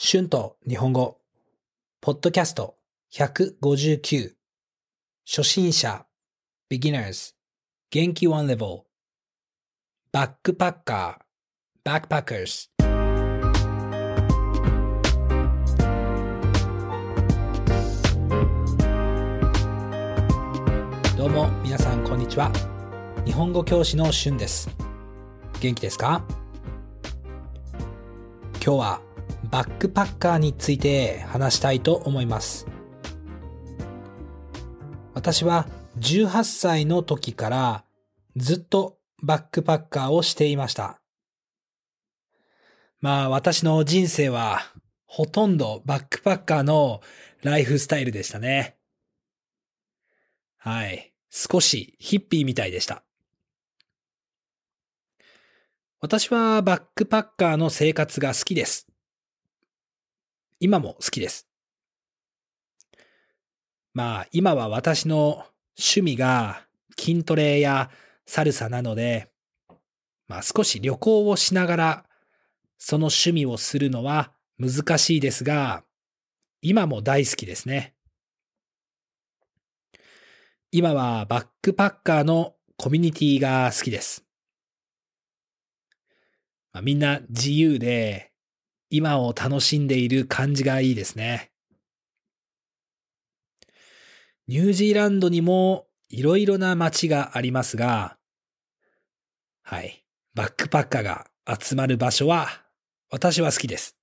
春と日本語、ポッドキャスト159、初心者、beginners、元気 one level、バックパッカー、backpackers。どうも皆さんこんにちは。日本語教師の春です。元気ですか？今日はバックパッカーについて話したいと思います。私は18歳の時からずっとバックパッカーをしていました。まあ私の人生はほとんどバックパッカーのライフスタイルでしたね。はい。少しヒッピーみたいでした。私はバックパッカーの生活が好きです。今も好きです。まあ、今は私の趣味が筋トレやサルサなので、まあ少し旅行をしながらその趣味をするのは難しいですが、今も大好きですね。今はバックパッカーのコミュニティが好きです。まあ、みんな自由で今を楽しんでいる感じがいいですね。ニュージーランドにもいろいろな街がありますが、はい。バックパッカーが集まる場所は私は好きです。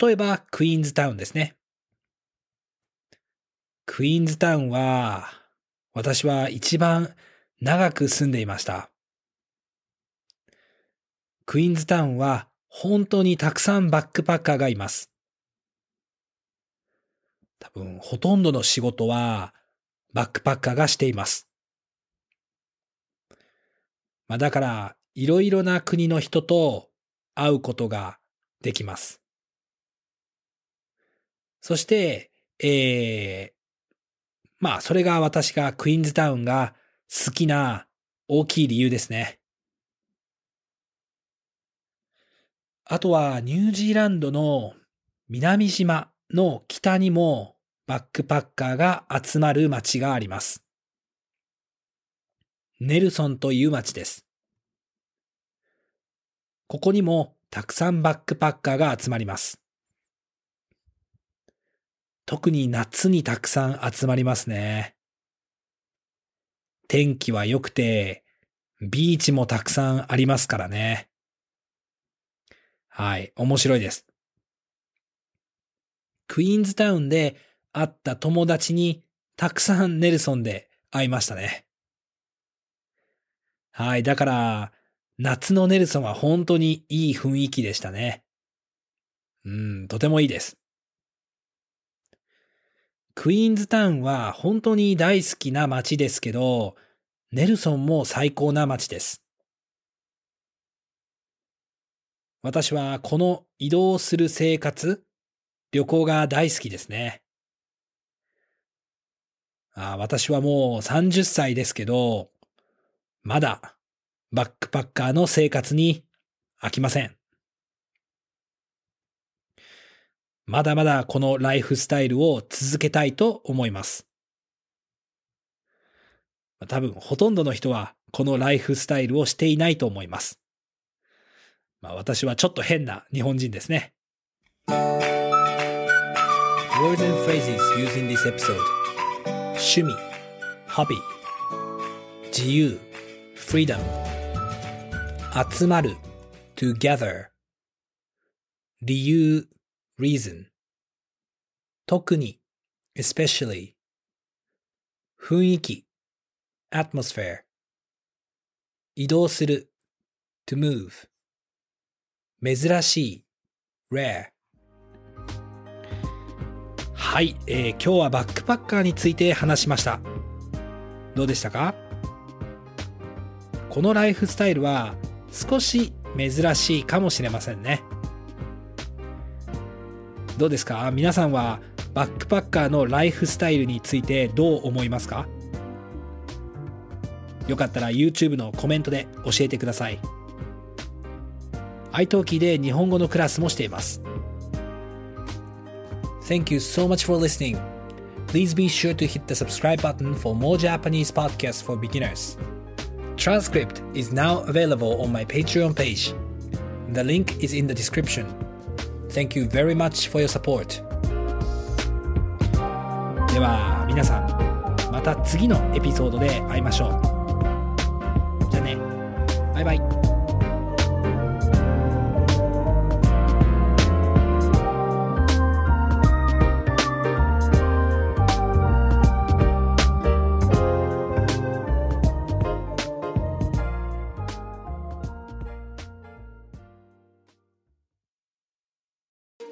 例えばクイーンズタウンですね。クイーンズタウンは私は一番長く住んでいました。クイーンズタウンは本当にたくさんバックパッカーがいます。多分ほとんどの仕事はバックパッカーがしています。まあだからいろいろな国の人と会うことができます。そして、えー、まあそれが私がクイーンズタウンが好きな大きい理由ですね。あとはニュージーランドの南島の北にもバックパッカーが集まる町があります。ネルソンという町です。ここにもたくさんバックパッカーが集まります。特に夏にたくさん集まりますね。天気は良くて、ビーチもたくさんありますからね。はい、面白いです。クイーンズタウンで会った友達にたくさんネルソンで会いましたね。はい、だから夏のネルソンは本当にいい雰囲気でしたね。うん、とてもいいです。クイーンズタウンは本当に大好きな街ですけど、ネルソンも最高な街です。私はこの移動する生活、旅行が大好きですね。あ私はもう30歳ですけど、まだバックパッカーの生活に飽きません。まだまだこのライフスタイルを続けたいと思います。多分ほとんどの人はこのライフスタイルをしていないと思います。まあ私はちょっと変な日本人ですね。Words and phrases used in this episode 趣味 hobby 自由 freedom 集まる together 理由 reason 特に especially 雰囲気 atmosphere 移動する to move 珍しい rare はい、えー今日はバックパッカーについて話しました。どうでしたか？このライフスタイルは少し珍しいかもしれませんね。どうですか？皆さんはバックパッカーのライフスタイルについてどう思いますか？よかったら YouTube のコメントで教えてください。iTalki で日本語のクラスもしています。Thank you so much for listening. Please be sure to hit the subscribe button for more Japanese podcasts for beginners. Transcript is now available on my Patreon page. The link is in the description. Thank you very much for your support. では皆さんまた次のエピソードで会いましょう。じゃあね。バイバイ。